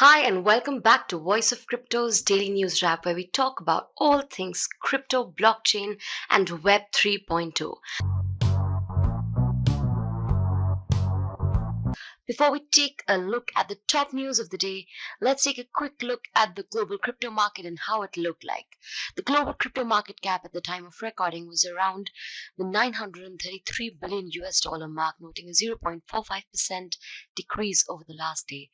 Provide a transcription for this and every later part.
Hi, and welcome back to Voice of Crypto's daily news wrap, where we talk about all things crypto, blockchain, and Web 3.0. Before we take a look at the top news of the day, let's take a quick look at the global crypto market and how it looked like. The global crypto market cap at the time of recording was around the 933 billion US dollar mark, noting a 0.45% decrease over the last day.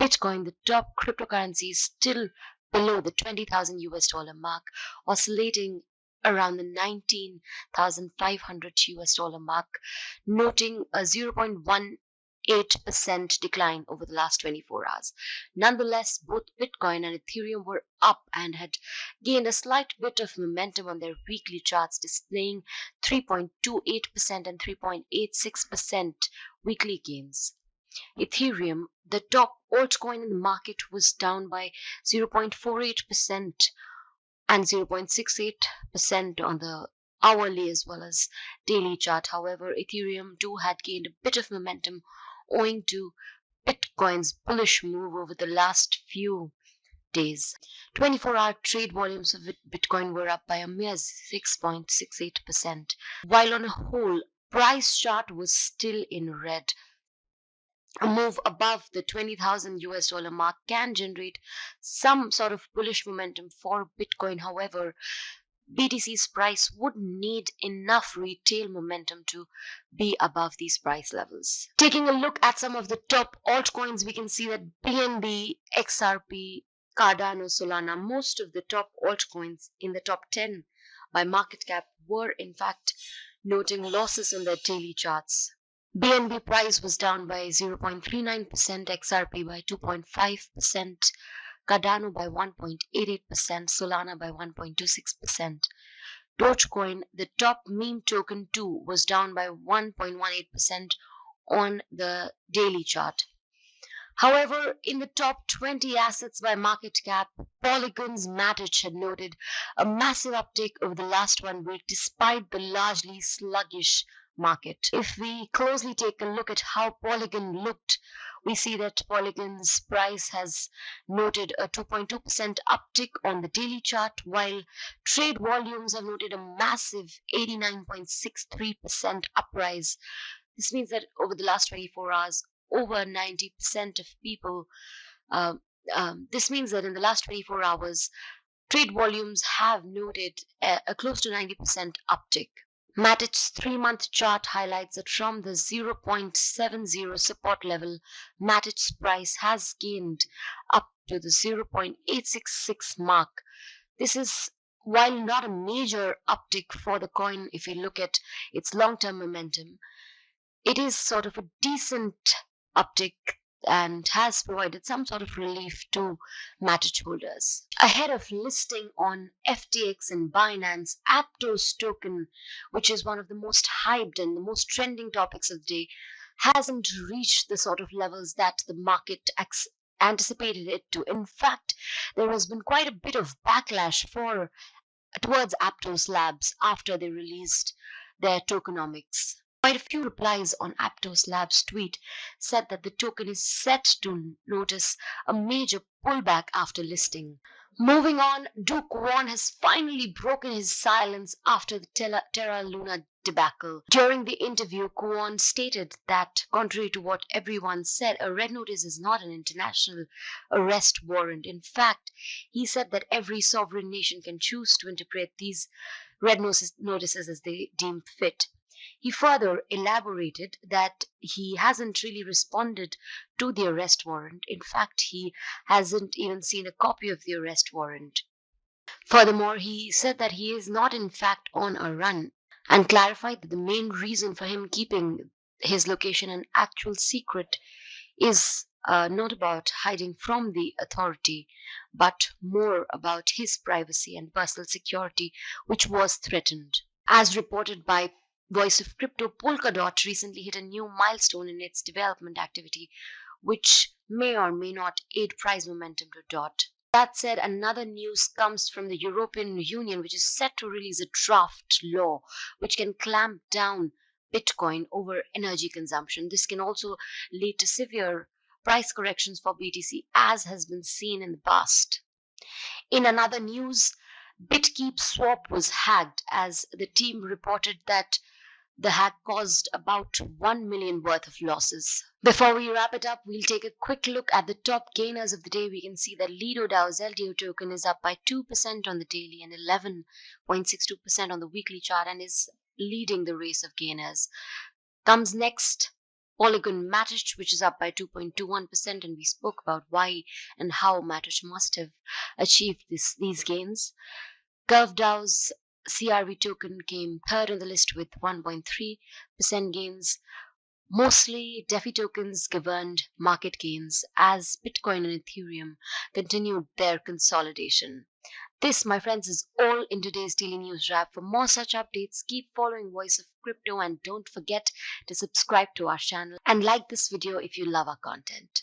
Bitcoin, the top cryptocurrency, is still below the 20,000 US dollar mark, oscillating around the 19,500 US dollar mark, noting a 0.18% decline over the last 24 hours. Nonetheless, both Bitcoin and Ethereum were up and had gained a slight bit of momentum on their weekly charts, displaying 3.28% and 3.86% weekly gains. Ethereum, the top altcoin in the market, was down by 0.48% and 0.68% on the hourly as well as daily chart. However, Ethereum too had gained a bit of momentum owing to Bitcoin's bullish move over the last few days. 24 hour trade volumes of Bitcoin were up by a mere 6.68%, while on a whole, price chart was still in red a move above the 20,000 US dollar mark can generate some sort of bullish momentum for Bitcoin. However, BTC's price would need enough retail momentum to be above these price levels. Taking a look at some of the top altcoins, we can see that BNB, XRP, Cardano, Solana, most of the top altcoins in the top 10 by market cap were in fact noting losses on their daily charts. BNB price was down by 0.39%, XRP by 2.5%, Cardano by 1.88%, Solana by 1.26%. Dogecoin, the top meme token too, was down by 1.18% on the daily chart. However, in the top 20 assets by market cap, Polygon's Matic had noted a massive uptick over the last one week despite the largely sluggish market. If we closely take a look at how Polygon looked, we see that Polygon's price has noted a 2.2% uptick on the daily chart, while trade volumes have noted a massive 89.63% uprise. This means that over the last 24 hours, over 90% of people, uh, um, this means that in the last 24 hours, trade volumes have noted a, a close to 90% uptick. Matic's three-month chart highlights that from the 0.70 support level, Matic's price has gained up to the 0.866 mark. This is while not a major uptick for the coin if you look at its long-term momentum, it is sort of a decent uptick and has provided some sort of relief to Matic holders. Ahead of listing on FTX and Binance, Aptos token, which is one of the most hyped and the most trending topics of the day, hasn't reached the sort of levels that the market ex- anticipated it to. In fact, there has been quite a bit of backlash for towards Aptos Labs after they released their tokenomics. Quite a few replies on Aptos Labs' tweet said that the token is set to notice a major pullback after listing. Moving on, Do Kwon has finally broken his silence after the Terra Luna debacle. During the interview, Kwon stated that, contrary to what everyone said, a red notice is not an international arrest warrant. In fact, he said that every sovereign nation can choose to interpret these red notices as they deem fit. He further elaborated that he hasn't really responded to the arrest warrant. In fact, he hasn't even seen a copy of the arrest warrant. Furthermore, he said that he is not in fact on a run and clarified that the main reason for him keeping his location an actual secret is uh, not about hiding from the authority, but more about his privacy and personal security, which was threatened. As reported by Voice of Crypto, Polkadot recently hit a new milestone in its development activity, which may or may not aid price momentum to DOT. That said, another news comes from the European Union, which is set to release a draft law which can clamp down Bitcoin over energy consumption. This can also lead to severe price corrections for BTC as has been seen in the past. In another news, BitKeep swap was hacked as the team reported that the hack caused about 1 million worth of losses. Before we wrap it up, we'll take a quick look at the top gainers of the day. We can see that Lido DAO's LDO token is up by 2% on the daily and 11.62% on the weekly chart and is leading the race of gainers. Comes next Polygon Matic, which is up by 2.21%, and we spoke about why and how Matic must have achieved this, these gains. Curve DAO's CRV token came third on the list with 1.3% gains. Mostly DeFi tokens governed market gains as Bitcoin and Ethereum continued their consolidation. This, my friends, is all in today's daily news wrap. For more such updates, keep following Voice of Crypto and don't forget to subscribe to our channel and like this video if you love our content.